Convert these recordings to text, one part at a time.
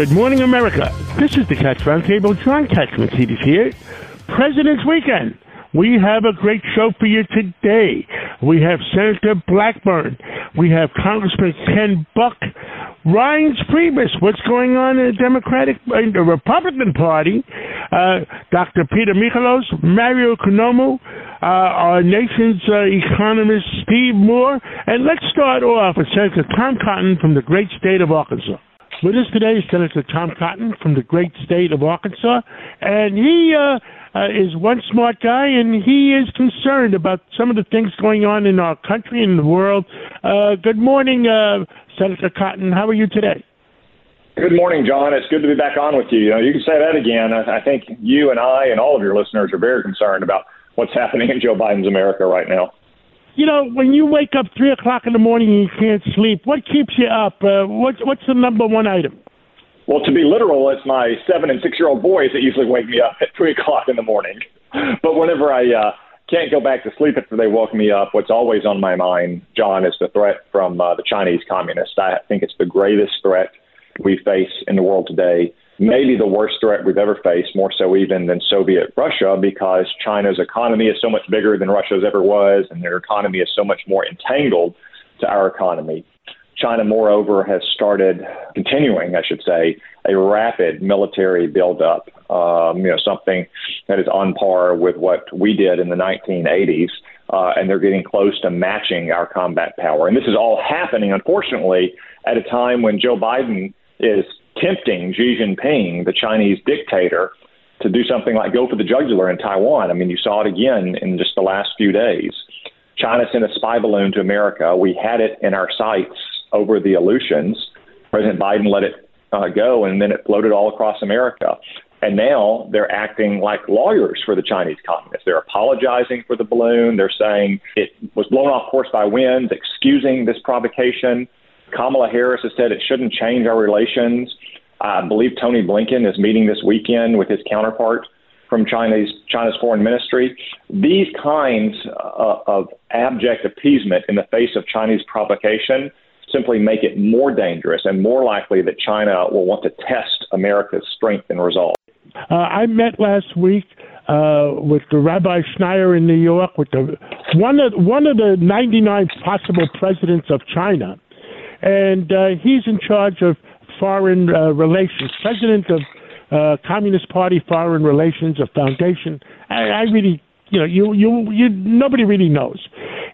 Good morning, America. This is the Cats Roundtable. John Catsimatidis here. President's Weekend. We have a great show for you today. We have Senator Blackburn. We have Congressman Ken Buck. Reince Priebus, what's going on in the Democratic, in the Republican Party? Uh, Dr. Peter Michalos, Mario Cuomo, uh, our nation's uh, economist Steve Moore, and let's start off with Senator Tom Cotton from the great state of Arkansas. With us today is Senator Tom Cotton from the great state of Arkansas, and he uh, uh, is one smart guy, and he is concerned about some of the things going on in our country and the world. Uh, good morning, uh, Senator Cotton. How are you today? Good morning, John. It's good to be back on with you. You, know, you can say that again. I think you and I and all of your listeners are very concerned about what's happening in Joe Biden's America right now. You know, when you wake up three o'clock in the morning and you can't sleep, what keeps you up? Uh, what's what's the number one item? Well, to be literal, it's my seven and six year old boys that usually wake me up at three o'clock in the morning. But whenever I uh, can't go back to sleep after they woke me up, what's always on my mind, John, is the threat from uh, the Chinese communists. I think it's the greatest threat we face in the world today maybe the worst threat we've ever faced, more so even than Soviet Russia, because China's economy is so much bigger than Russia's ever was, and their economy is so much more entangled to our economy. China, moreover, has started continuing, I should say, a rapid military buildup. Um, you know, something that is on par with what we did in the 1980s, uh, and they're getting close to matching our combat power. And this is all happening, unfortunately, at a time when Joe Biden is tempting Xi Jinping, the Chinese dictator, to do something like go for the jugular in Taiwan. I mean, you saw it again in just the last few days. China sent a spy balloon to America. We had it in our sights over the Aleutians. President Biden let it uh, go, and then it floated all across America. And now they're acting like lawyers for the Chinese communists. They're apologizing for the balloon. They're saying it was blown off course by winds, excusing this provocation. Kamala Harris has said it shouldn't change our relations. I believe Tony Blinken is meeting this weekend with his counterpart from China's China's foreign ministry. These kinds uh, of abject appeasement in the face of Chinese provocation simply make it more dangerous and more likely that China will want to test America's strength and resolve. Uh, I met last week uh, with the Rabbi Schneier in New York, with the one of one of the 99 possible presidents of China, and uh, he's in charge of foreign uh, relations, president of uh, Communist Party Foreign Relations, a foundation. I, I really, you know, you you you nobody really knows,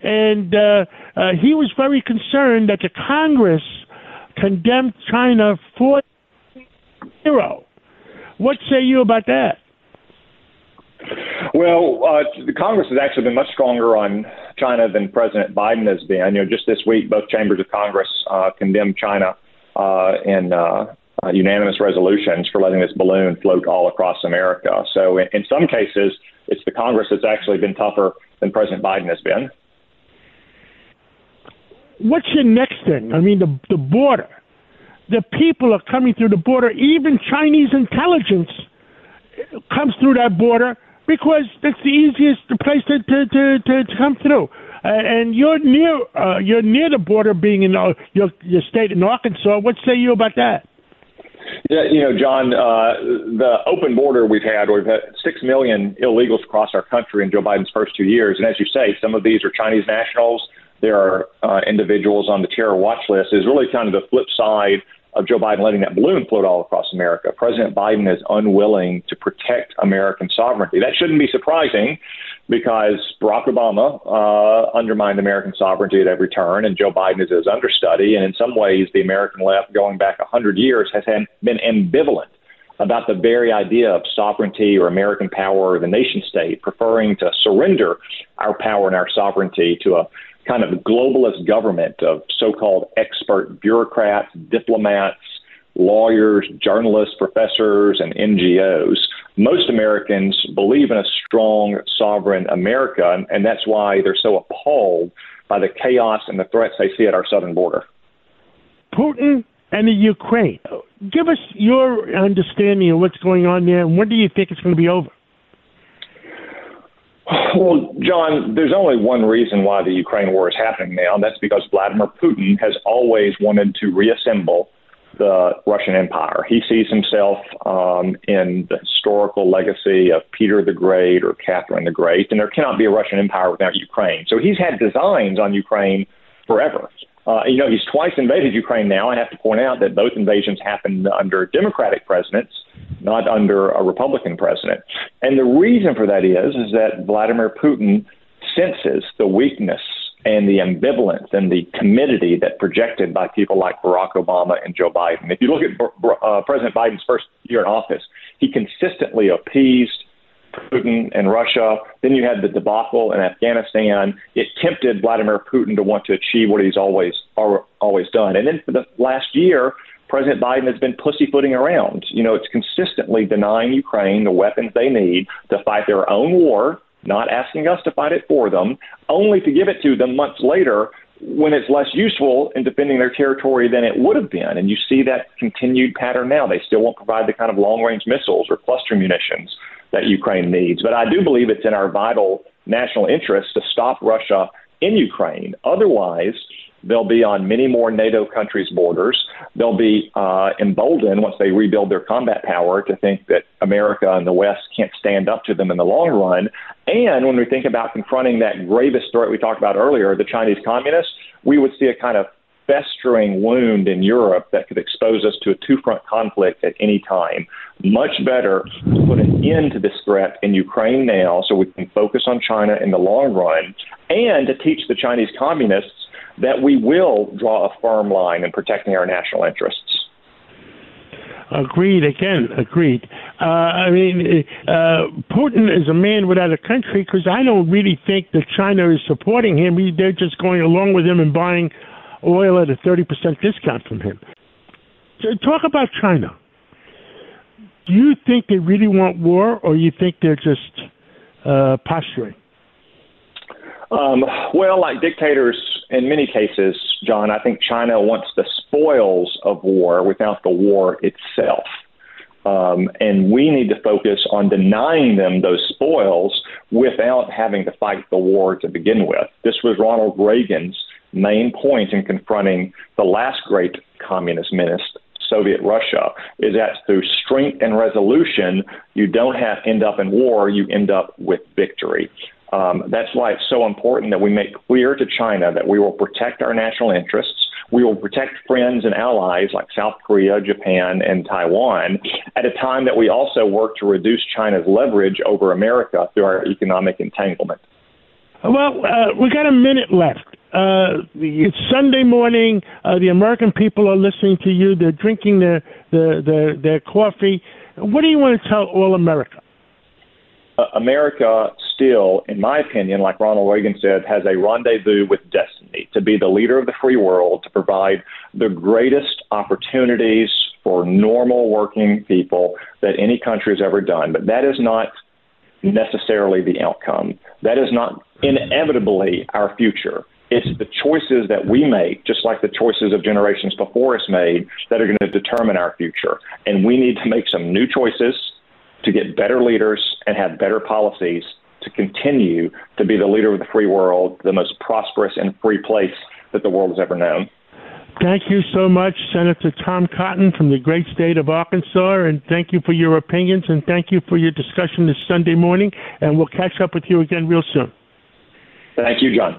and uh, uh, he was very concerned that the Congress condemned China for zero. What say you about that? Well, uh, the Congress has actually been much stronger on China than President Biden has been. You know, just this week, both chambers of Congress uh, condemned China uh, in uh, uh, unanimous resolutions for letting this balloon float all across America. So, in, in some cases, it's the Congress that's actually been tougher than President Biden has been. What's your next thing? I mean, the the border. The people are coming through the border. Even Chinese intelligence comes through that border because that's the easiest place to to to, to, to come through. Uh, and you're near uh, you're near the border, being in uh, your your state in Arkansas. What say you about that? Yeah, you know, John, uh, the open border we've had, we've had six million illegals across our country in Joe Biden's first two years, and as you say, some of these are Chinese nationals. There are uh, individuals on the terror watch list. Is really kind of the flip side of Joe Biden letting that balloon float all across America. President Biden is unwilling to protect American sovereignty. That shouldn't be surprising because Barack Obama uh, undermined American sovereignty at every turn, and Joe Biden is his understudy. And in some ways, the American left, going back 100 years, has been ambivalent about the very idea of sovereignty or American power or the nation state, preferring to surrender our power and our sovereignty to a kind of globalist government of so called expert bureaucrats, diplomats, lawyers, journalists, professors, and NGOs. Most Americans believe in a strong, sovereign America, and, that's why they're so appalled by the chaos and the threats they see at our southern border. Putin and the Ukraine. Give us your understanding of what's going on there, and when do you think it's going to be over? Well, John, there's only one reason why the Ukraine war is happening now, and that's because Vladimir Putin has always wanted to reassemble the Russian Empire. He sees himself um, in the historical legacy of Peter the Great or Catherine the Great, and there cannot be a Russian Empire without Ukraine. So he's had designs on Ukraine forever. Uh, you know, he's twice invaded Ukraine now. I have to point out that both invasions happened under Democratic presidents, not under a Republican president. And the reason for that is, is that Vladimir Putin senses the weakness and the ambivalence and the timidity that projected by people like Barack Obama and Joe Biden. If you look at uh, President Biden's first year in office, he consistently appeased Putin and Russia. Then you had the debacle in Afghanistan. It tempted Vladimir Putin to want to achieve what he's always always done. And then for the last year, President Biden has been pussyfooting around. You know, it's consistently denying Ukraine the weapons they need to fight their own war not asking us to fight it for them, only to give it to them months later when it's less useful in defending their territory than it would have been. And you see that continued pattern now. They still won't provide the kind of long range missiles or cluster munitions that Ukraine needs. But I do believe it's in our vital national interest to stop Russia in Ukraine. Otherwise, They'll be on many more NATO countries' borders. They'll be uh, emboldened once they rebuild their combat power to think that America and the West can't stand up to them in the long run. And when we think about confronting that gravest threat we talked about earlier, the Chinese communists, we would see a kind of festering wound in Europe that could expose us to a two front conflict at any time. Much better to put an end to this threat in Ukraine now so we can focus on China in the long run and to teach the Chinese communists that we will draw a firm line in protecting our national interests. Agreed. Again, agreed. Uh, I mean, uh, Putin is a man without a country because I don't really think that China is supporting him. They're just going along with him and buying oil at a 30% discount from him. So talk about China. Do you think they really want war, or you think they're just uh, posturing? Um, well, like dictators in many cases, John, I think China wants the spoils of war without the war itself. Um, and we need to focus on denying them those spoils without having to fight the war to begin with. This was Ronald Reagan's main point in confronting the last great communist menace, Soviet Russia, is that through strength and resolution, you don't have end up in war, you end up with victory. Um, that's why it's so important that we make clear to China that we will protect our national interests. We will protect friends and allies like South Korea, Japan, and Taiwan at a time that we also work to reduce China's leverage over America through our economic entanglement. Well, uh, we got a minute left. Uh, it's Sunday morning. Uh, the American people are listening to you. They're drinking their, their, their, their coffee. What do you want to tell all America? Uh, America still, in my opinion, like Ronald Reagan said, has a rendezvous with destiny to be the leader of the free world, to provide the greatest opportunities for normal working people that any country has ever done. But that is not necessarily the outcome. That is not inevitably our future. It's the choices that we make, just like the choices of generations before us made, that are going to determine our future. And we need to make some new choices to get better leaders and have better policies to continue to be the leader of the free world, the most prosperous and free place that the world has ever known. Thank you so much, Senator Tom Cotton from the great state of Arkansas, and thank you for your opinions and thank you for your discussion this Sunday morning. And we'll catch up with you again real soon. Thank you, John.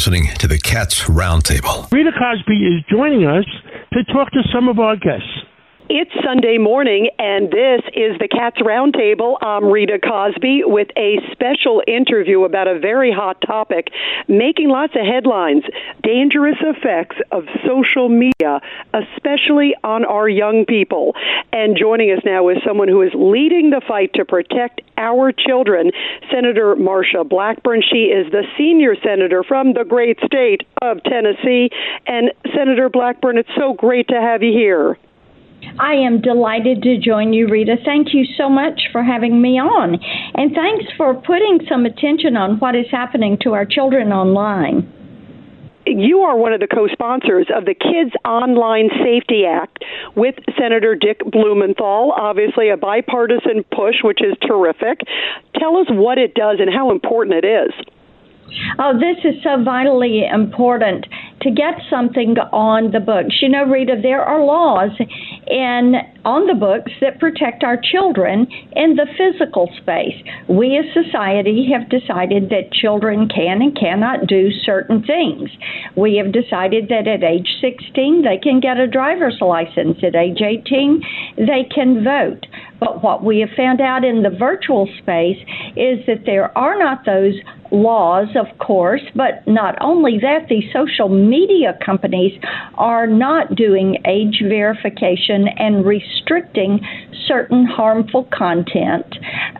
Listening to the Cats Roundtable. Rita Cosby is joining us to talk to some of our guests. It's Sunday morning, and this is the Cats Roundtable. I'm Rita Cosby with a special interview about a very hot topic, making lots of headlines dangerous effects of social media, especially on our young people. And joining us now is someone who is leading the fight to protect our children, Senator Marsha Blackburn. She is the senior senator from the great state of Tennessee. And Senator Blackburn, it's so great to have you here. I am delighted to join you, Rita. Thank you so much for having me on. And thanks for putting some attention on what is happening to our children online. You are one of the co sponsors of the Kids Online Safety Act with Senator Dick Blumenthal, obviously a bipartisan push, which is terrific. Tell us what it does and how important it is. Oh, this is so vitally important to get something on the books. You know, Rita, there are laws in on the books that protect our children in the physical space. We as society have decided that children can and cannot do certain things. We have decided that at age 16 they can get a driver's license, at age 18 they can vote. But what we have found out in the virtual space is that there are not those laws, of course, but not only that, the social media companies are not doing age verification and restricting certain harmful content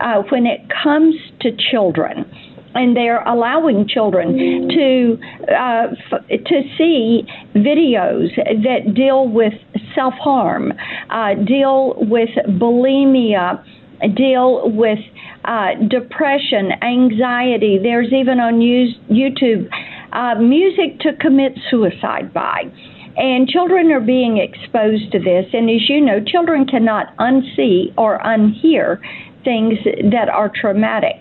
uh, when it comes to children. And they're allowing children to uh, f- to see videos that deal with self harm, uh, deal with bulimia, deal with uh, depression, anxiety. There's even on YouTube uh, music to commit suicide by. And children are being exposed to this. And as you know, children cannot unsee or unhear things that are traumatic.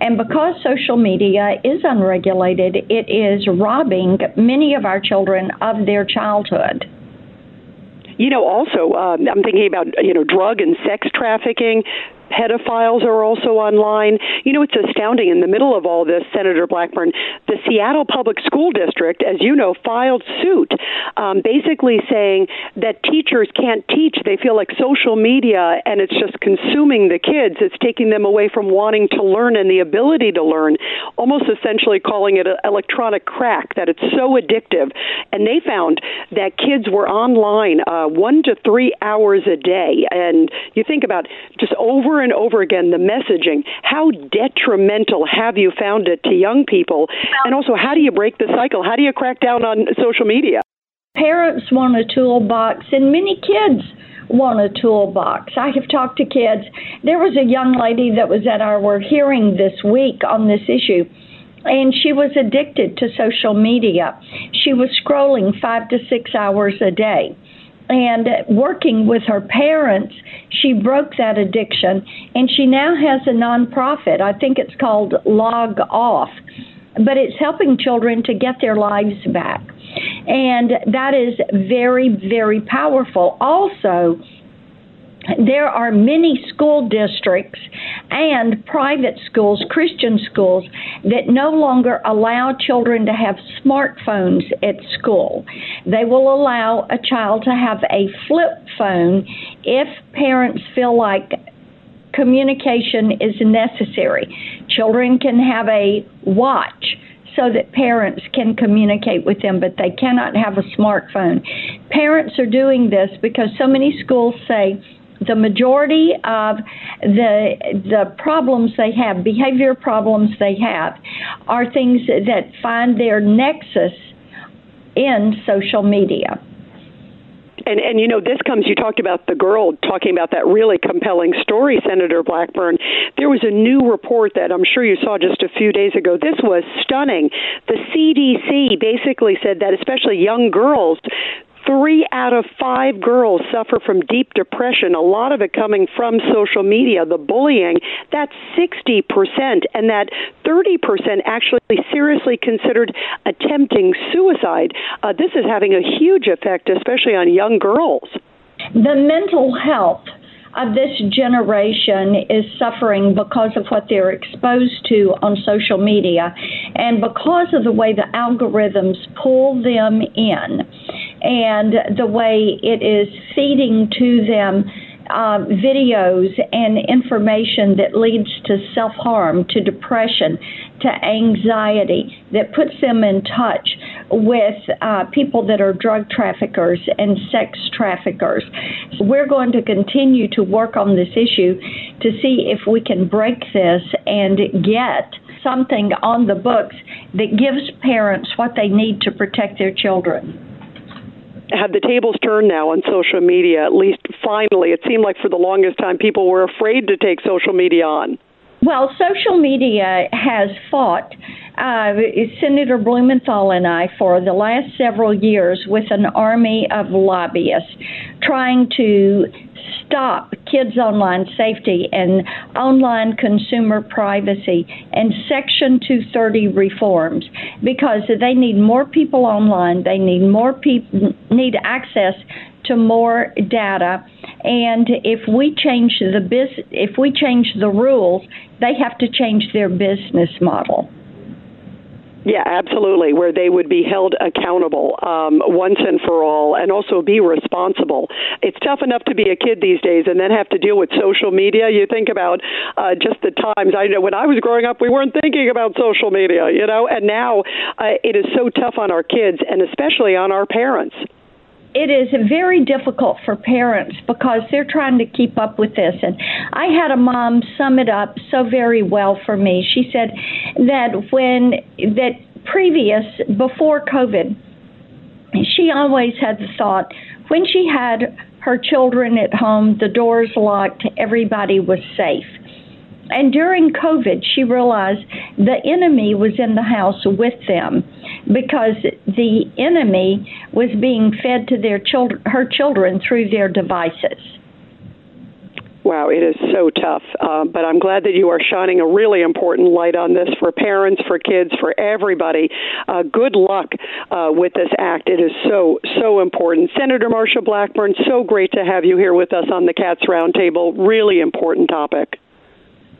And because social media is unregulated, it is robbing many of our children of their childhood. You know, also, um, I'm thinking about, you know, drug and sex trafficking pedophiles are also online. You know, it's astounding. In the middle of all this, Senator Blackburn, the Seattle Public School District, as you know, filed suit um, basically saying that teachers can't teach. They feel like social media and it's just consuming the kids. It's taking them away from wanting to learn and the ability to learn, almost essentially calling it electronic crack, that it's so addictive. And they found that kids were online uh, one to three hours a day. And you think about just over over and over again the messaging. How detrimental have you found it to young people? And also, how do you break the cycle? How do you crack down on social media? Parents want a toolbox, and many kids want a toolbox. I have talked to kids. There was a young lady that was at our hearing this week on this issue and she was addicted to social media. She was scrolling five to six hours a day and working with her parents, she broke that addiction, and she now has a nonprofit. I think it's called Log Off, but it's helping children to get their lives back. And that is very, very powerful. Also, there are many school districts and private schools, Christian schools, that no longer allow children to have smartphones at school. They will allow a child to have a flip phone if parents feel like communication is necessary. Children can have a watch so that parents can communicate with them, but they cannot have a smartphone. Parents are doing this because so many schools say, the majority of the the problems they have, behavior problems they have, are things that find their nexus in social media. And and you know this comes. You talked about the girl talking about that really compelling story, Senator Blackburn. There was a new report that I'm sure you saw just a few days ago. This was stunning. The CDC basically said that especially young girls three out of five girls suffer from deep depression, a lot of it coming from social media, the bullying. That's 60%, and that 30% actually seriously considered attempting suicide. Uh, this is having a huge effect, especially on young girls. The mental health of this generation is suffering because of what they're exposed to on social media and because of the way the algorithms pull them in and the way it is feeding to them uh, videos and information that leads to self harm, to depression, to anxiety, that puts them in touch with uh, people that are drug traffickers and sex traffickers. We're going to continue to work on this issue to see if we can break this and get something on the books that gives parents what they need to protect their children have the tables turned now on social media, at least finally. It seemed like for the longest time people were afraid to take social media on. Well, social media has fought uh, Senator Blumenthal and I for the last several years with an army of lobbyists trying to stop kids' online safety and online consumer privacy and Section 230 reforms because they need more people online, they need more people need access to more data and if we change the bus- if we change the rules, they have to change their business model. Yeah, absolutely. Where they would be held accountable um, once and for all, and also be responsible. It's tough enough to be a kid these days, and then have to deal with social media. You think about uh, just the times. I know when I was growing up, we weren't thinking about social media, you know, and now uh, it is so tough on our kids, and especially on our parents it is very difficult for parents because they're trying to keep up with this. And I had a mom sum it up so very well for me. She said that when that previous before COVID, she always had the thought when she had her children at home, the doors locked, everybody was safe. And during COVID, she realized the enemy was in the house with them because the enemy was being fed to their children, her children through their devices. Wow, it is so tough. Uh, but I'm glad that you are shining a really important light on this for parents, for kids, for everybody. Uh, good luck uh, with this act. It is so, so important. Senator Marsha Blackburn, so great to have you here with us on the Cats Roundtable. Really important topic.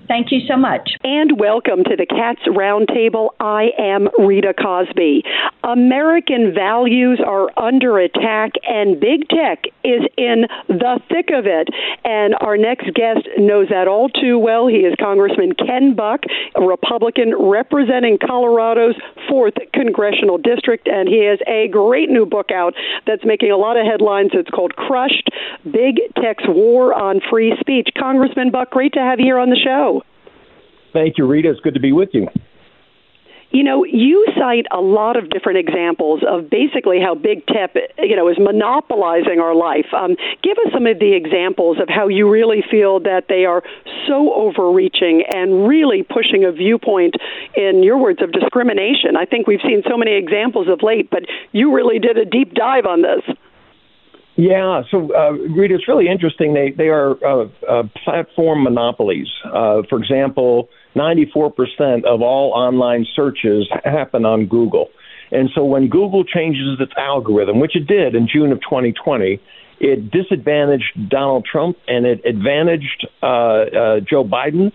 Thank you so much. And welcome to the Cats Roundtable. I am Rita Cosby. American values are under attack, and big tech is in the thick of it. And our next guest knows that all too well. He is Congressman Ken Buck, a Republican representing Colorado's 4th Congressional District, and he has a great new book out that's making a lot of headlines. It's called Crushed Big Tech's War on Free Speech. Congressman Buck, great to have you here on the show. Thank you, Rita. It's good to be with you. You know, you cite a lot of different examples of basically how big tech, you know, is monopolizing our life. Um, give us some of the examples of how you really feel that they are so overreaching and really pushing a viewpoint, in your words, of discrimination. I think we've seen so many examples of late, but you really did a deep dive on this. Yeah, so uh, Rita, it's really interesting. They they are uh, uh, platform monopolies. Uh, for example, 94% of all online searches happen on Google, and so when Google changes its algorithm, which it did in June of 2020, it disadvantaged Donald Trump and it advantaged uh, uh, Joe Biden,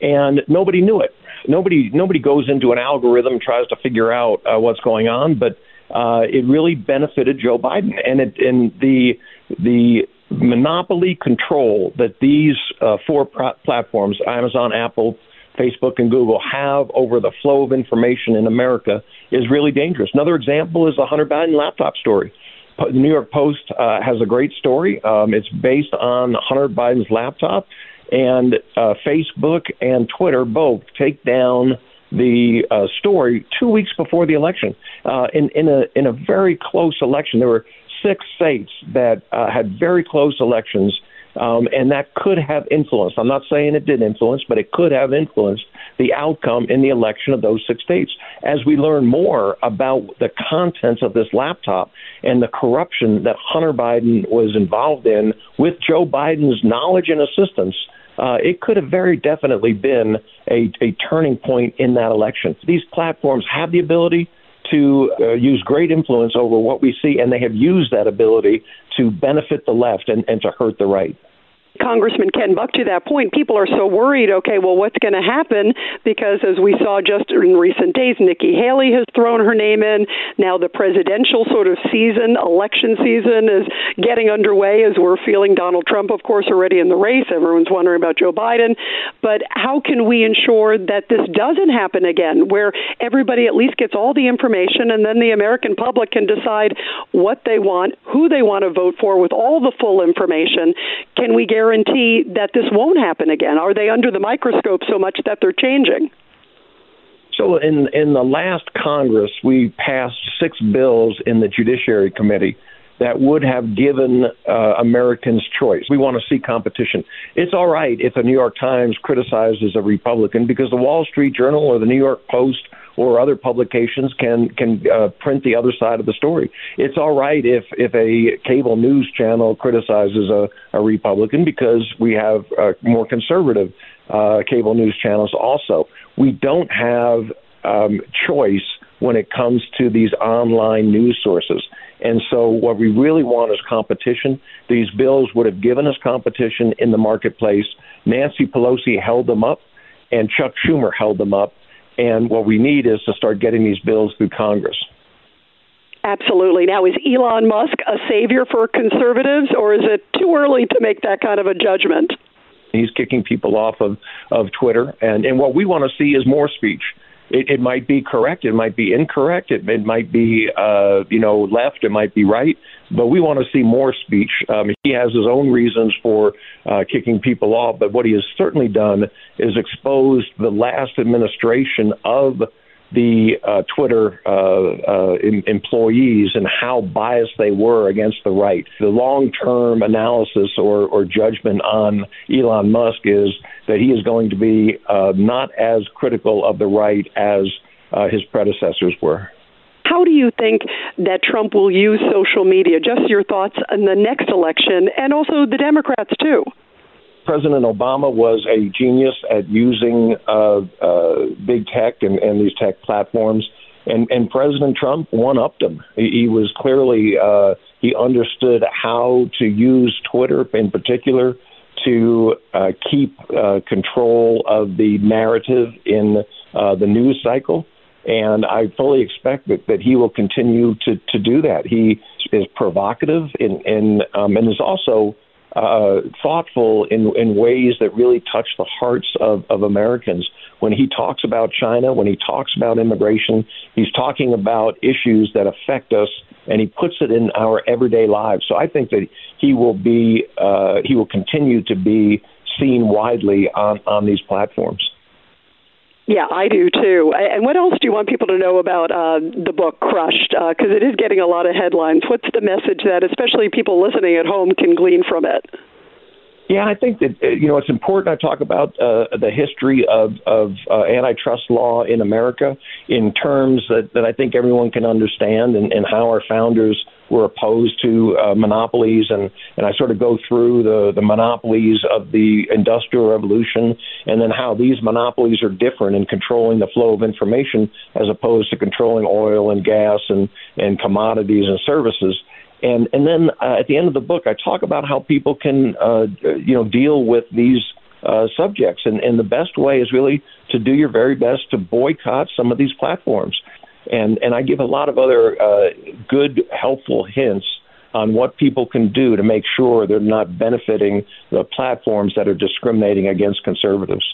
and nobody knew it. Nobody nobody goes into an algorithm and tries to figure out what's going on, but uh, it really benefited Joe Biden, and it and the the monopoly control that these uh, four platforms Amazon, Apple, Facebook, and Google have over the flow of information in America is really dangerous. Another example is the Hunter Biden laptop story. The New York Post uh, has a great story. Um, it's based on Hunter Biden's laptop, and uh, Facebook and Twitter both take down the uh, story two weeks before the election. Uh, in in a in a very close election, there were six states that uh, had very close elections, um, and that could have influenced. I'm not saying it did influence, but it could have influenced the outcome in the election of those six states. As we learn more about the contents of this laptop and the corruption that Hunter Biden was involved in with Joe Biden's knowledge and assistance uh, it could have very definitely been a, a turning point in that election. These platforms have the ability to uh, use great influence over what we see, and they have used that ability to benefit the left and, and to hurt the right. Congressman Ken Buck, to that point, people are so worried. Okay, well, what's going to happen? Because as we saw just in recent days, Nikki Haley has thrown her name in. Now the presidential sort of season, election season, is getting underway as we're feeling Donald Trump, of course, already in the race. Everyone's wondering about Joe Biden. But how can we ensure that this doesn't happen again, where everybody at least gets all the information and then the American public can decide what they want, who they want to vote for with all the full information? Can we guarantee that this won't happen again? Are they under the microscope so much that they're changing? So in in the last Congress, we passed six bills in the Judiciary Committee that would have given uh, Americans choice. We want to see competition. It's all right if the New York Times criticizes a Republican because the Wall Street Journal or the New York Post or other publications can can uh, print the other side of the story. It's all right if if a cable news channel criticizes a, a Republican because we have uh, more conservative uh, cable news channels also. We don't have um, choice when it comes to these online news sources. And so, what we really want is competition. These bills would have given us competition in the marketplace. Nancy Pelosi held them up, and Chuck Schumer held them up. And what we need is to start getting these bills through Congress. Absolutely. Now, is Elon Musk a savior for conservatives, or is it too early to make that kind of a judgment? He's kicking people off of, of Twitter. And, and what we want to see is more speech. It, it might be correct. It might be incorrect. It, it might be, uh, you know, left. It might be right. But we want to see more speech. Um, he has his own reasons for uh, kicking people off. But what he has certainly done is exposed the last administration of the uh, Twitter uh, uh, em- employees and how biased they were against the right. The long term analysis or, or judgment on Elon Musk is that he is going to be uh, not as critical of the right as uh, his predecessors were. How do you think that Trump will use social media? Just your thoughts on the next election and also the Democrats, too. President Obama was a genius at using uh, uh, big tech and, and these tech platforms, and, and President Trump one upped him. He, he was clearly uh, he understood how to use Twitter in particular to uh, keep uh, control of the narrative in uh, the news cycle. And I fully expect that, that he will continue to, to do that. He is provocative um, and is also uh, thoughtful in, in ways that really touch the hearts of, of Americans. When he talks about China, when he talks about immigration, he's talking about issues that affect us, and he puts it in our everyday lives. So I think that he will be, uh, he will continue to be seen widely on, on these platforms. Yeah, I do too. And what else do you want people to know about uh, the book Crushed? Because uh, it is getting a lot of headlines. What's the message that, especially people listening at home, can glean from it? Yeah, I think that uh, you know it's important. I talk about uh, the history of of uh, antitrust law in America in terms that, that I think everyone can understand, and, and how our founders were opposed to uh, monopolies, and and I sort of go through the the monopolies of the industrial revolution, and then how these monopolies are different in controlling the flow of information as opposed to controlling oil and gas and and commodities and services. And and then uh, at the end of the book, I talk about how people can uh, you know deal with these uh, subjects, and and the best way is really to do your very best to boycott some of these platforms, and and I give a lot of other uh, good helpful hints on what people can do to make sure they're not benefiting the platforms that are discriminating against conservatives.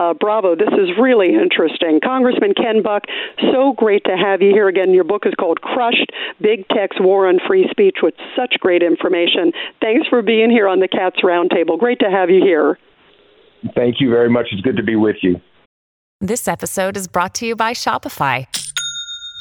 Uh, bravo. This is really interesting. Congressman Ken Buck, so great to have you here again. Your book is called Crushed Big Tech's War on Free Speech with such great information. Thanks for being here on the Cats Roundtable. Great to have you here. Thank you very much. It's good to be with you. This episode is brought to you by Shopify.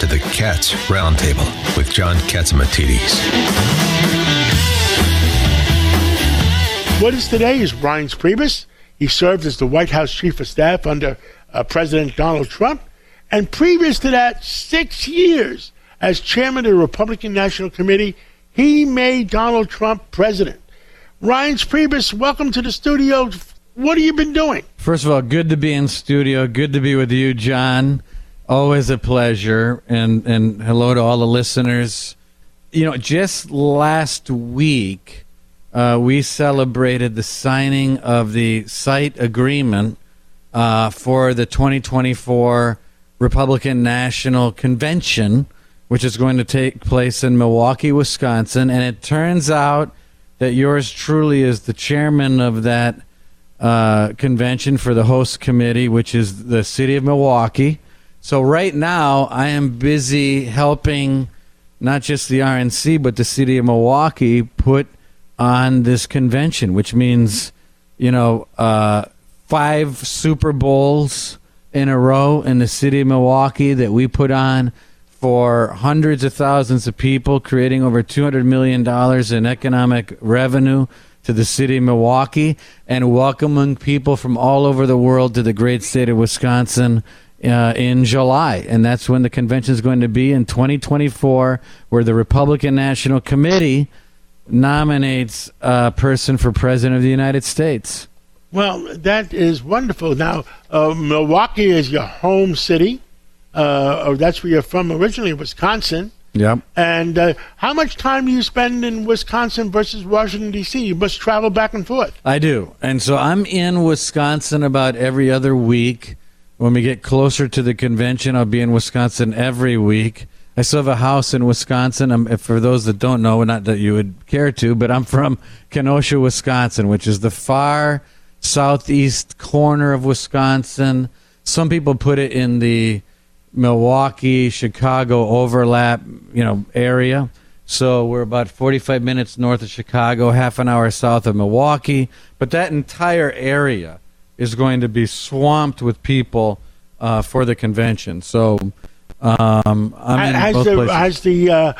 to the Cats Roundtable with John Catsimatidis. With us today is Reince Priebus. He served as the White House Chief of Staff under uh, President Donald Trump, and previous to that, six years as chairman of the Republican National Committee. He made Donald Trump president. Reince Priebus, welcome to the studio. What have you been doing? First of all, good to be in studio. Good to be with you, John. Always a pleasure. And and hello to all the listeners. You know, just last week, uh, we celebrated the signing of the site agreement uh, for the 2024 Republican National Convention, which is going to take place in Milwaukee, Wisconsin. And it turns out that yours truly is the chairman of that uh, convention for the host committee, which is the city of Milwaukee. So right now, I am busy helping not just the RNC, but the city of Milwaukee put on this convention, which means, you know, uh, five Super Bowls in a row in the city of Milwaukee that we put on for hundreds of thousands of people, creating over $200 million in economic revenue to the city of Milwaukee and welcoming people from all over the world to the great state of Wisconsin uh, in July. And that's when the convention is going to be in 2024, where the Republican National Committee nominates a person for president of the United States. Well, that is wonderful. Now, uh, Milwaukee is your home city. Uh, or that's where you're from originally, Wisconsin. Yeah. And uh, how much time do you spend in Wisconsin versus Washington, D.C.? You must travel back and forth. I do. And so I'm in Wisconsin about every other week. When we get closer to the convention, I'll be in Wisconsin every week. I still have a house in Wisconsin. Um, I'm, for those that don't know, not that you would care to, but I'm from Kenosha, Wisconsin, which is the far southeast corner of Wisconsin. Some people put it in the Milwaukee, Chicago overlap, you know, area. So we're about 45 minutes north of Chicago, half an hour south of Milwaukee. But that entire area is going to be swamped with people uh, for the convention. So um, I'm in has both the, places. has the uh,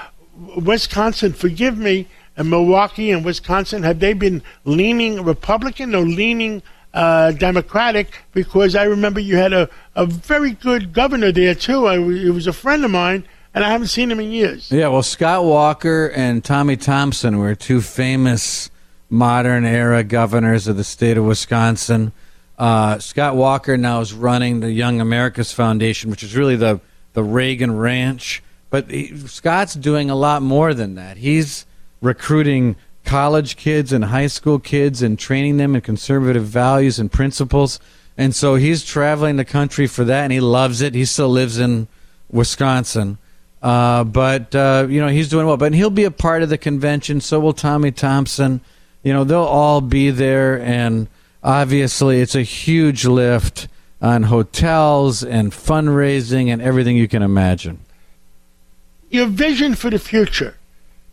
Wisconsin, forgive me, and Milwaukee and Wisconsin, have they been leaning Republican or leaning uh, Democratic? Because I remember you had a, a very good governor there, too. I, it was a friend of mine, and I haven't seen him in years. Yeah, well, Scott Walker and Tommy Thompson were two famous modern era governors of the state of Wisconsin. Uh, Scott Walker now is running the Young Americas Foundation, which is really the, the Reagan Ranch. But he, Scott's doing a lot more than that. He's recruiting college kids and high school kids and training them in conservative values and principles. And so he's traveling the country for that, and he loves it. He still lives in Wisconsin. Uh, but, uh, you know, he's doing well. But he'll be a part of the convention. So will Tommy Thompson. You know, they'll all be there. And obviously, it's a huge lift on hotels and fundraising and everything you can imagine. Your vision for the future.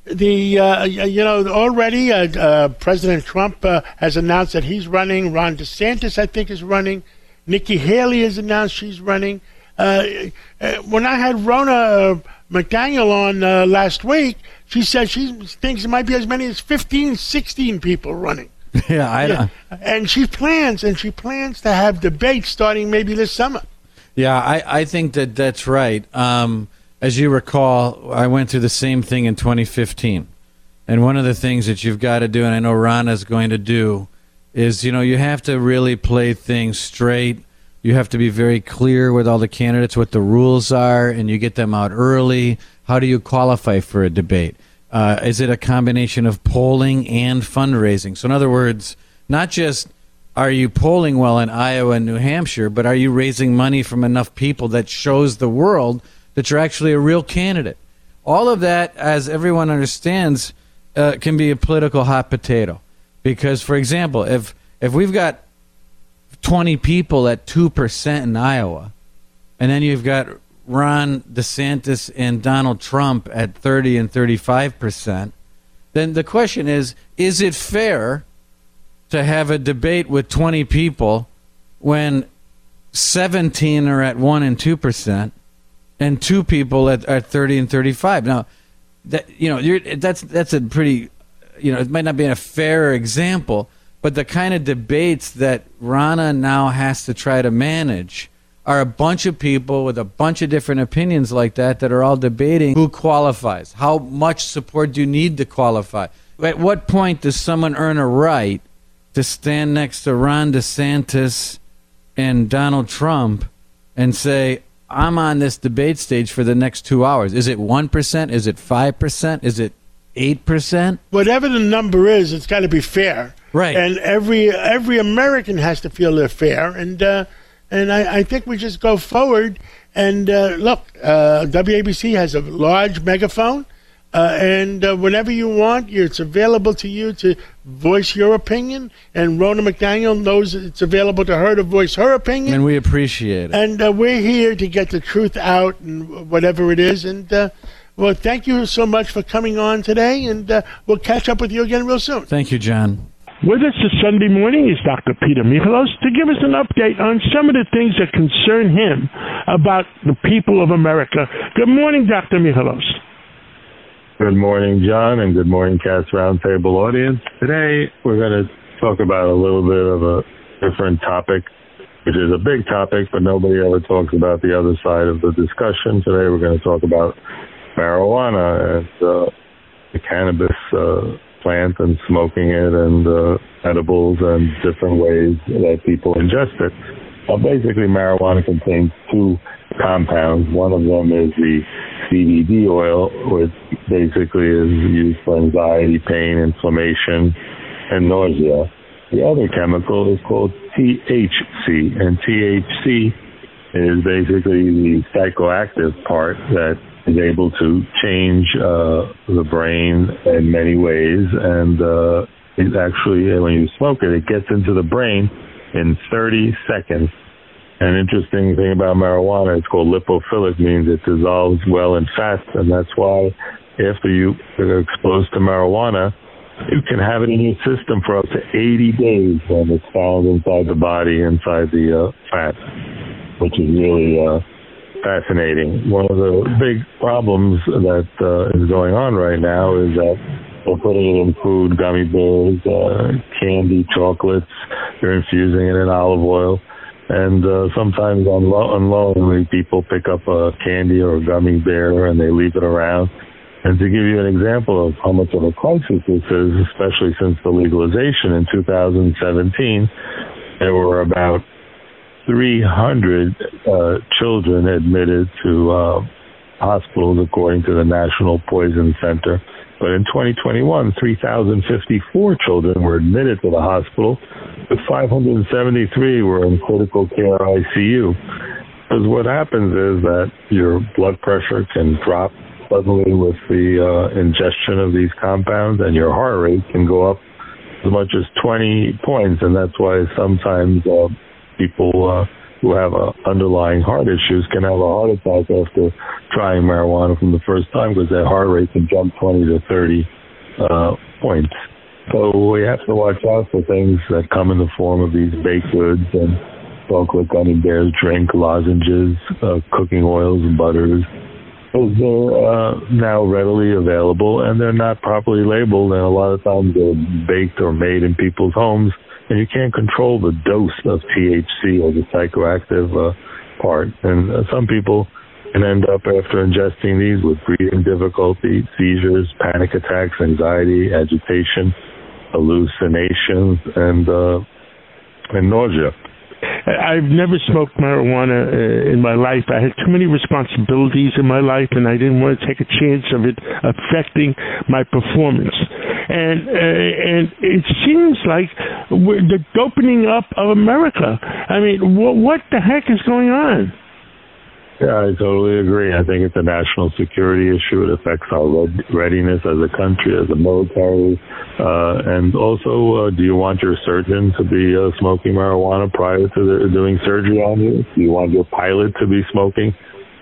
The uh, you know already uh, uh, President Trump uh, has announced that he's running. Ron DeSantis, I think, is running. Nikki Haley has announced she's running. Uh, uh, when I had Ronna McDaniel on last week, she said she thinks it might be as many as 15, 16 people running. Yeah, I Yeah. And she plans, and she plans to have debates starting maybe this summer. Yeah, I, I think that that's right. Um, as you recall, I went through the same thing in 2015. And one of the things that you've got to do, and I know Ronna's going to do, is you know you have to really play things straight. You have to be very clear with all the candidates what the rules are, and you get them out early. How do you qualify for a debate? Uh, is it a combination of polling and fundraising? So, in other words, not just are you polling well in Iowa and New Hampshire, but are you raising money from enough people that shows the world that you're actually a real candidate? All of that, as everyone understands, uh, can be a political hot potato. Because, for example, if if we've got 20 people at 2% in Iowa, and then you've got Ron DeSantis and Donald Trump at 30 and 35%, then the question is is it fair to have a debate with 20 people when 17 are at 1 and 2% and two people at, at 30 and 35? Now, that you know, that's that's a pretty you know, it might not be a fair example, But the kind of debates that Ronna now has to try to manage are a bunch of people with a bunch of different opinions like that that are all debating who qualifies. How much support do you need to qualify? At what point does someone earn a right to stand next to Ron DeSantis and Donald Trump and say, I'm on this debate stage for the next two hours? Is it 1%? Is it 5%? Is it 8%? Whatever the number is, it's got to be fair. Right. And every every American has to feel they're fair. And uh, and I, I think we just go forward. And uh, look, uh, WABC has a large megaphone. Uh, and uh, whenever you want, it's available to you to voice your opinion. And Ronna McDaniel knows it's available to her to voice her opinion. And we appreciate it. And uh, we're here to get the truth out and whatever it is. And uh, well, thank you so much for coming on today. And uh, we'll catch up with you again real soon. Thank you, John. With us this Sunday morning is Dr. Peter Michalos to give us an update on some of the things that concern him about the people of America. Good morning, Dr. Michalos. Good morning, John, and good morning, Cats Roundtable audience. Today, we're going to talk about a little bit of a different topic, which is a big topic, but nobody ever talks about the other side of the discussion. Today, we're going to talk about marijuana and uh, the cannabis uh, plant and smoking it and uh, edibles and different ways that people ingest it. Well, basically, marijuana contains two compounds. One of them is the CBD oil, which basically is used for anxiety, pain, inflammation, and nausea. The other chemical is called THC, and THC is basically the psychoactive part that is able to change uh, the brain in many ways. And uh, it actually, when you smoke it, it gets into the brain in 30 seconds. An interesting thing about marijuana, it's called lipophilic, means it dissolves well in fat, and that's why after you are exposed to marijuana, you can have it in your system for up to 80 days when it's found inside the body, inside the uh, fat, which is really uh, fascinating. One of the big problems that uh, is going on right now is that they're putting it in food, gummy bears, uh, candy, chocolates. They're infusing it in olive oil. And uh, sometimes unlo- unknowingly, people pick up a candy or a gummy bear and they leave it around. And to give you an example of how much of a crisis this is, especially since the legalization in 2017, there were about 300 uh, children admitted to uh, hospitals according to the National Poison Center. But in 2021, 3,054 children were admitted to the hospital, but 573 were in critical care ICU. Because what happens is that your blood pressure can drop suddenly with the uh, ingestion of these compounds, and your heart rate can go up as much as 20 points, and that's why sometimes uh, people uh, who have uh, underlying heart issues can have a heart attack after trying marijuana from the first time because their heart rate can jump 20 to 30 uh, points. So we have to watch out for things that come in the form of these baked goods and chocolate gummy bears, drink lozenges, uh, cooking oils and butters. Those are uh, now readily available and they're not properly labeled, and a lot of times they're baked or made in people's homes and you can't control the dose of THC or the psychoactive uh, part. And uh, some people can end up after ingesting these with breathing difficulty, seizures, panic attacks, anxiety, agitation, hallucinations, and uh, and nausea. I've never smoked marijuana uh, in my life. I had too many responsibilities in my life, and I didn't want to take a chance of it affecting my performance. And uh, and it seems like the opening up of America. I mean, wh- what the heck is going on? Yeah, I totally agree. I think it's a national security issue. It affects our readiness as a country, as a military. Uh, and also, uh, do you want your surgeon to be uh, smoking marijuana prior to the, doing surgery on you? Do you want your pilot to be smoking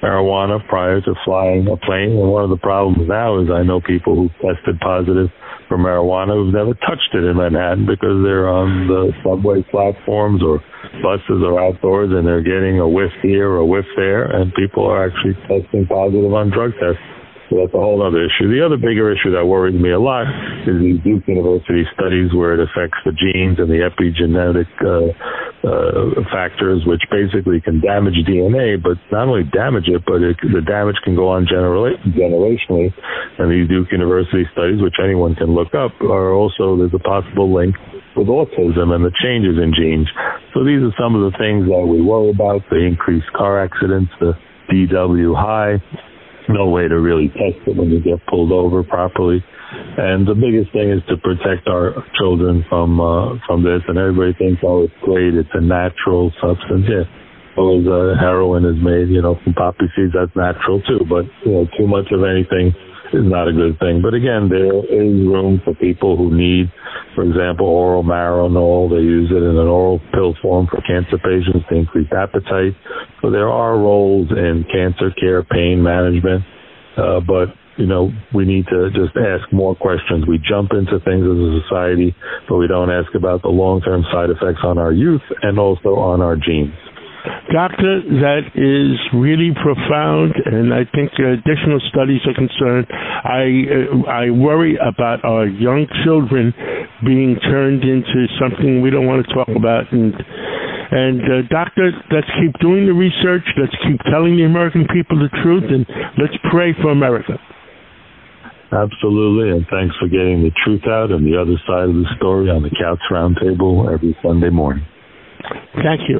marijuana prior to flying a plane? And one of the problems now is I know people who tested positive for marijuana who've never touched it in Manhattan because they're on the subway platforms or buses or outdoors and they're getting a whiff here or a whiff there and people are actually testing positive on drug tests. So that's a whole other issue. The other bigger issue that worries me a lot is these Duke University studies where it affects the genes and the epigenetic uh, uh, factors, which basically can damage DNA, but not only damage it, but it, the damage can go on genera- generationally. And these Duke University studies, which anyone can look up, are also there's a possible link with autism and the changes in genes. So these are some of the things that we worry about: the increased car accidents, the DW high no way to really test it when you get pulled over properly. And the biggest thing is to protect our children from uh, from this. And everybody thinks, oh, it's great, it's a natural substance. Yeah, well, uh, heroin is made, you know, from poppy seeds. That's natural too. But you know, too much of anything is not a good thing. But again, there is room for people who need, for example, oral Marinol. They use it in an oral pill form for cancer patients to increase appetite. So there are roles in cancer care, pain management, uh, but you know, we need to just ask more questions. We jump into things as a society, but we don't ask about the long-term side effects on our youth and also on our genes. Doctor, that is really profound, and I think additional studies are concerned. I uh, I worry about our young children being turned into something we don't want to talk about. And and uh, doctor, let's keep doing the research. Let's keep telling the American people the truth, and let's pray for America. Absolutely, and thanks for getting the truth out and the other side of the story on the Cats Roundtable every Sunday morning. Thank you.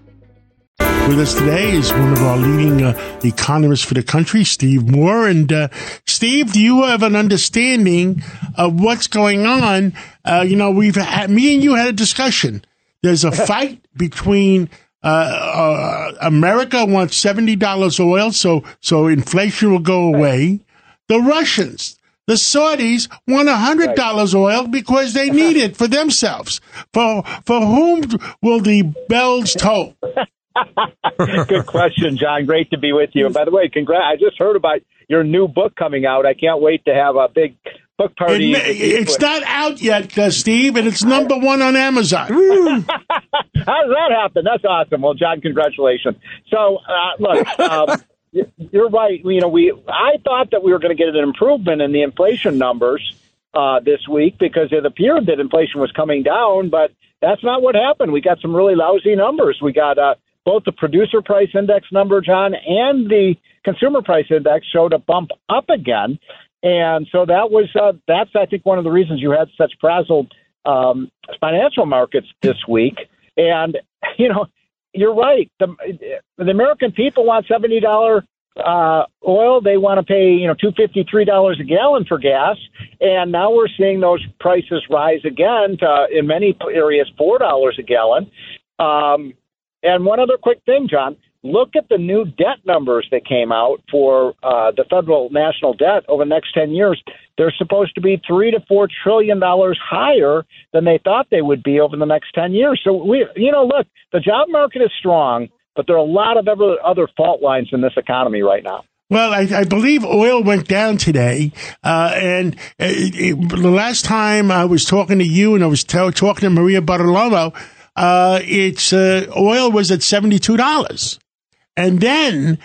With us today is one of our leading uh, economists for the country, Steve Moore. And uh, Steve, do you have an understanding of what's going on? Uh, you know, we've had, me and you had a discussion. There's a fight between uh, uh, America wants seventy dollars oil, so so inflation will go away. The Russians, the Saudis want hundred dollars oil because they need it for themselves. For for whom will the bells toll? Good question, John. Great to be with you. And by the way, congrats! I just heard about your new book coming out. I can't wait to have a big book party. It, it's not out yet, uh, Steve, and it's number one on Amazon. How does that happen? That's awesome. Well, John, congratulations. So, uh, look, um, you're right. You know, we I thought that we were going to get an improvement in the inflation numbers uh, this week because it appeared that inflation was coming down, but that's not what happened. We got some really lousy numbers. We got uh, both the producer price index number, John, and the consumer price index showed a bump up again. And so that was uh, that's I think one of the reasons you had such frazzled um, financial markets this week. And you know, you're right. The the American people want seventy dollar uh, oil. They want to pay you know two fifty three dollars a gallon for gas, and now we're seeing those prices rise again to in many areas four dollars a gallon. Um, and one other quick thing, John. Look at the new debt numbers that came out for uh, the federal national debt over the next 10 years. They're supposed to be three to four trillion dollars higher than they thought they would be over the next 10 years. So we, you know, look, the job market is strong, but there are a lot of other, fault lines in this economy right now. Well, I, I, believe oil went down today, uh, and it, it, the last time I was talking to you and I was t- talking to Maria Bartiromo, uh, its uh, oil was at seventy two dollars, and then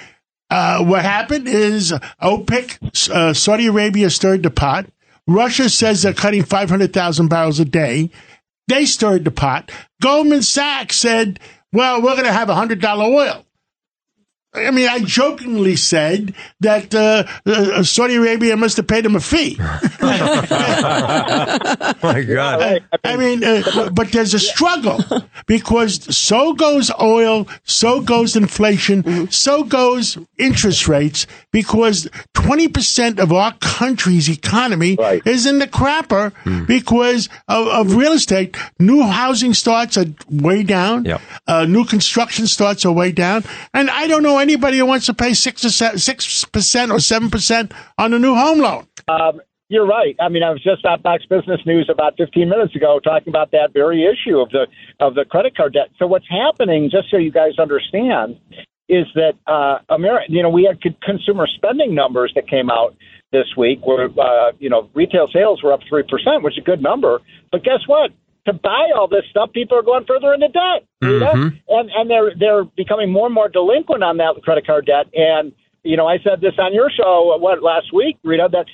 uh, what happened is OPEC, uh, Saudi Arabia stirred the pot. Russia says they're cutting five hundred thousand barrels a day. They stirred the pot. Goldman Sachs said, "Well, we're going to have hundred dollar oil." I mean, I jokingly said that uh, uh, Saudi Arabia must have paid him a fee. My God. I, I mean, uh, but there's a struggle because so goes oil, so goes inflation, so goes interest rates because 20% of our country's economy is in the crapper because of, of real estate. New housing starts are way down. Yep. Uh, new construction starts are way down. And I don't know anybody who wants to pay six or six percent or seven percent on a new home loan. Um, you're right. I mean, I was just on Fox Business News about 15 minutes ago talking about that very issue of the of the credit card debt. So what's happening, just so you guys understand, is that uh, America, you know, we had consumer spending numbers that came out this week where uh, you know retail sales were up three percent, which is a good number. But guess what? To buy all this stuff, people are going further into debt, mm-hmm. and and they're they're becoming more and more delinquent on that credit card debt. And you know, I said this on your show what last week, Rita, that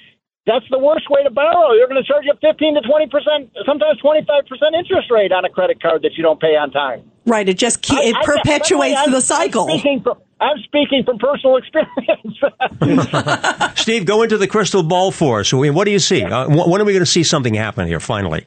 that's the worst way to borrow. You're going to charge you 15 to 20 percent, sometimes 25 percent interest rate on a credit card that you don't pay on time. Right. It just ke- it I, perpetuates I, I, the cycle. I'm speaking, from, I'm speaking from personal experience. Steve, go into the crystal ball for us. What do you see? Uh, when are we going to see something happen here? Finally.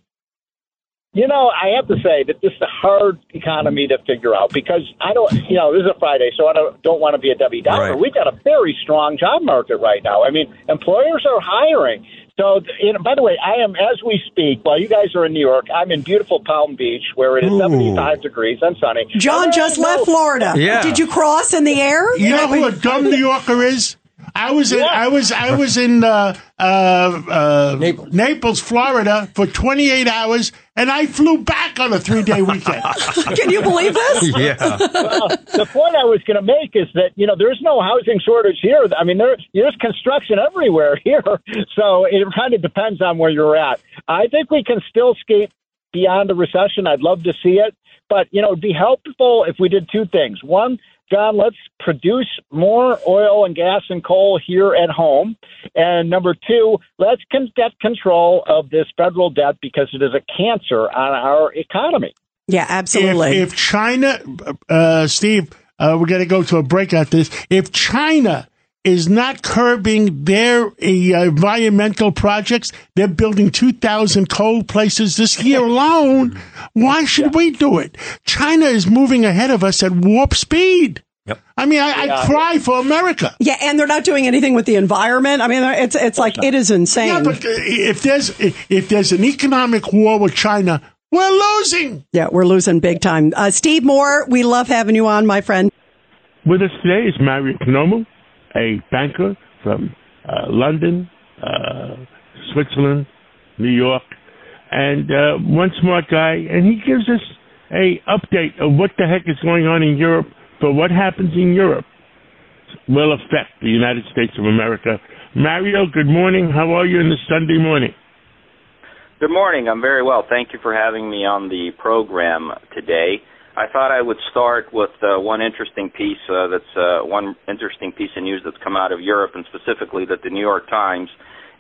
You know, I have to say that this is a hard economy to figure out because I don't, you know, this is a Friday, so I don't, don't want to be a Debbie Downer. Right. We've got a very strong job market right now. I mean, employers are hiring. So, you know, by the way, I am, as we speak, while you guys are in New York, I'm in beautiful Palm Beach where it is Ooh. 75 degrees and sunny. John just left Florida. Yeah. Did you cross in the air? You know who a dumb New Yorker is? I was in, yeah. I was I was in uh, uh, uh, Naples. Naples. Florida, for 28 hours, and I flew back on a three day weekend. Can you believe this? Yeah. well, the point I was going to make is that you know there's no housing shortage here. I mean, there, there's construction everywhere here, so it kind of depends on where you're at. I think we can still skate beyond a recession. I'd love to see it, but you know, it'd be helpful if we did two things. One John, let's produce more oil and gas and coal here at home. And number two, let's get control of this federal debt because it is a cancer on our economy. Yeah, absolutely. If, if China, uh, Steve, uh, we're going to go to a break after this. If China is not curbing their uh, environmental projects. They're building 2,000 coal places this year alone. Why should yeah. we do it? China is moving ahead of us at warp speed. Yep. I mean, I, yeah. I, cry for America. Yeah, and they're not doing anything with the environment. I mean, it's it's like it is insane. Yeah, but uh, if there's if there's an economic war with China, we're losing. Yeah, we're losing big time. Uh, Steve Moore, we love having you on, my friend. With us today is Mario Panomo a banker from uh, London, uh, Switzerland, New York, and uh, one smart guy, and he gives us a update of what the heck is going on in Europe. But what happens in Europe will affect the United States of America. Mario, good morning. How are you in this Sunday morning? Good morning. I'm very well. Thank you for having me on the program today. I thought I would start with uh, one interesting piece uh, that's uh, one interesting piece of news that's come out of Europe, and specifically that the New York Times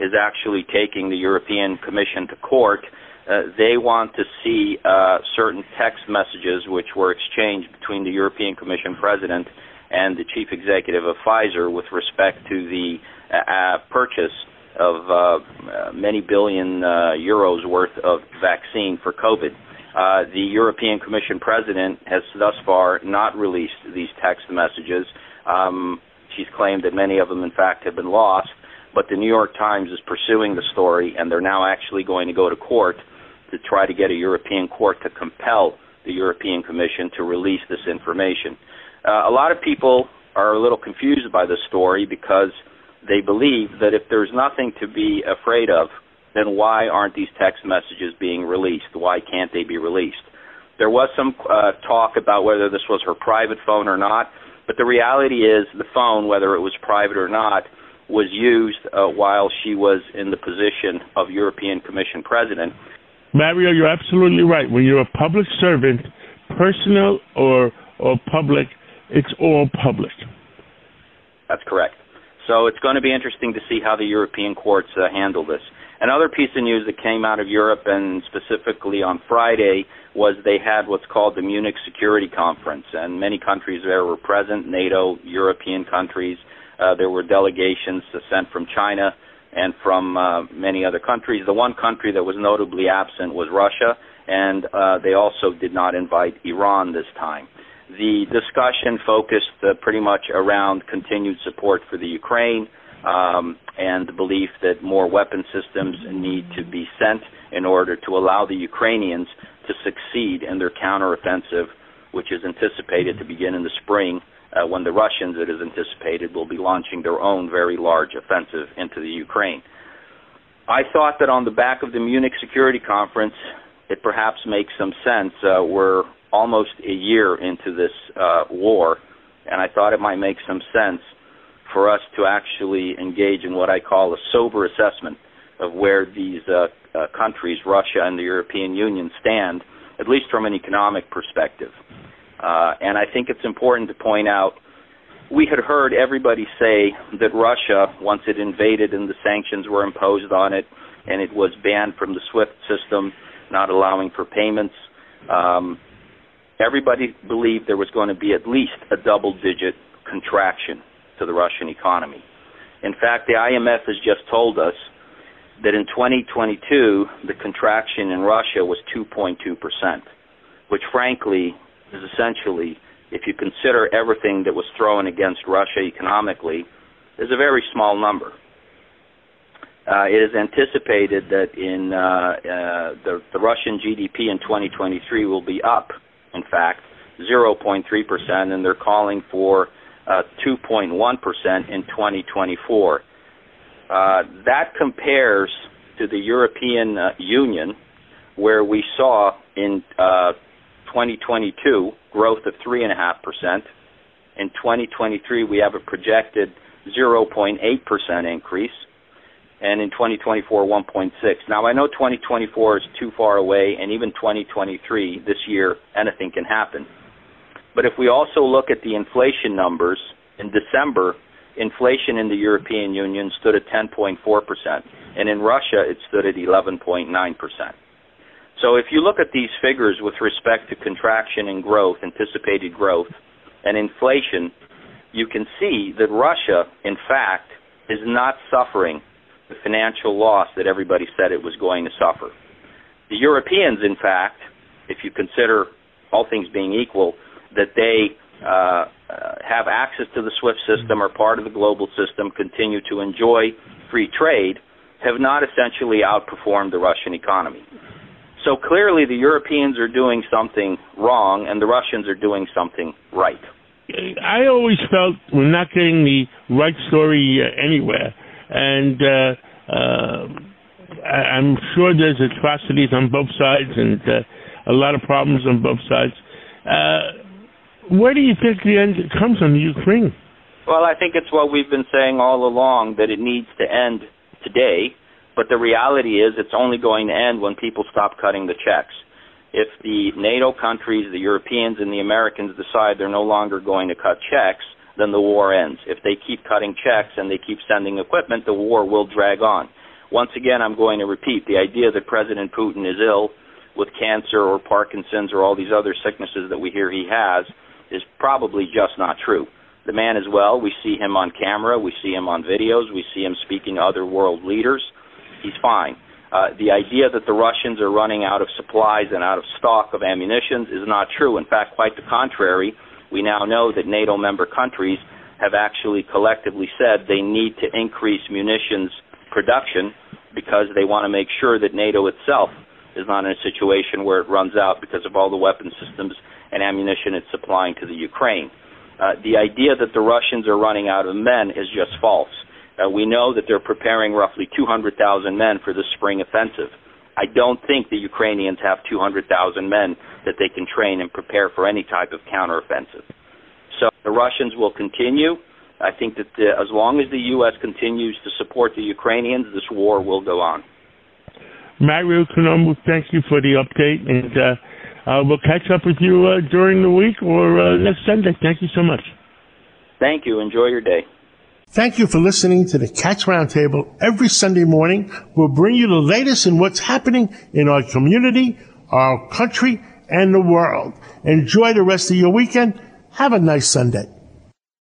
is actually taking the European Commission to court. Uh, they want to see uh, certain text messages which were exchanged between the European Commission president and the chief executive of Pfizer with respect to the uh, purchase of many billion euros worth of vaccine for COVID. Uh, the European Commission president has thus far not released these text messages. Um, she's claimed that many of them, in fact, have been lost. But the New York Times is pursuing the story, and they're now actually going to go to court to try to get a European court to compel the European Commission to release this information. Uh, a lot of people are a little confused by this story because they believe that if there's nothing to be afraid of then why aren't these text messages being released? Why can't they be released? There was some uh, talk about whether this was her private phone or not, but the reality is the phone, whether it was private or not, was used uh, while she was in the position of European Commission president. Mario, you're absolutely right. When you're a public servant, personal or or public, it's all public. That's correct. So it's going to be interesting to see how the European courts uh, handle this. Another piece of news that came out of Europe and specifically on Friday was they had what's called the Munich Security Conference, and many countries there were present NATO, European countries. Uh, there were delegations sent from China and from uh, many other countries. The one country that was notably absent was Russia, and uh, they also did not invite Iran this time. The discussion focused uh, pretty much around continued support for the Ukraine, um, and the belief that more weapon systems need to be sent in order to allow the Ukrainians to succeed in their counteroffensive, which is anticipated to begin in the spring uh, when the Russians, it is anticipated, will be launching their own very large offensive into the Ukraine. I thought that on the back of the Munich Security Conference, it perhaps makes some sense. Uh, we're almost a year into this uh, war, and I thought it might make some sense for us to actually engage in what I call a sober assessment of where these uh, uh, countries, Russia and the European Union, stand, at least from an economic perspective. Uh, and I think it's important to point out we had heard everybody say that Russia, once it invaded and the sanctions were imposed on it, and it was banned from the SWIFT system, not allowing for payments, um, everybody believed there was going to be at least a double digit contraction to the Russian economy. In fact, the IMF has just told us that in 2022, the contraction in Russia was 2.2%, which frankly is essentially, if you consider everything that was thrown against Russia economically, is a very small number. Uh, it is anticipated that in uh, uh, the, the Russian GDP in 2023 will be up, in fact, 0.3%, and they're calling for 2.1% in 2024. Uh, that compares to the European uh, Union, where we saw in uh, 2022 growth of 3.5%. In 2023, we have a projected 0.8% increase, and in 2024, 1.6. Now, I know 2024 is too far away, and even 2023, this year, anything can happen. But if we also look at the inflation numbers, in December, inflation in the European Union stood at 10.4%, and in Russia it stood at 11.9%. So if you look at these figures with respect to contraction and growth, anticipated growth, and inflation, you can see that Russia, in fact, is not suffering the financial loss that everybody said it was going to suffer. The Europeans, in fact, if you consider all things being equal, that they uh, uh, have access to the SWIFT system or part of the global system, continue to enjoy free trade, have not essentially outperformed the Russian economy. So clearly, the Europeans are doing something wrong, and the Russians are doing something right. I always felt we're not getting the right story uh, anywhere, and uh, uh, I'm sure there's atrocities on both sides and uh, a lot of problems on both sides. Where do you think the end comes from Ukraine? Well, I think it's what we've been saying all along that it needs to end today, but the reality is it's only going to end when people stop cutting the checks. If the NATO countries, the Europeans, and the Americans decide they're no longer going to cut checks, then the war ends. If they keep cutting checks and they keep sending equipment, the war will drag on. Once again, I'm going to repeat the idea that President Putin is ill with cancer or Parkinson's or all these other sicknesses that we hear he has is probably just not true. The man is well. We see him on camera. We see him on videos. We see him speaking to other world leaders. He's fine. Uh, the idea that the Russians are running out of supplies and out of stock of ammunition is not true. In fact, quite the contrary. We now know that NATO member countries have actually collectively said they need to increase munitions production because they want to make sure that NATO itself is not in a situation where it runs out because of all the weapon systems and ammunition it's supplying to the Ukraine. Uh, the idea that the Russians are running out of men is just false. Uh, we know that they're preparing roughly 200,000 men for the spring offensive. I don't think the Ukrainians have 200,000 men that they can train and prepare for any type of counteroffensive. So the Russians will continue. I think that the, as long as the U.S. continues to support the Ukrainians, this war will go on. Mario Konomu, thank you for the update, and uh, uh, we'll catch up with you uh, during the week or uh, next Sunday. Thank you so much. Thank you. Enjoy your day. Thank you for listening to the Cats Roundtable every Sunday morning. We'll bring you the latest in what's happening in our community, our country, and the world. Enjoy the rest of your weekend. Have a nice Sunday.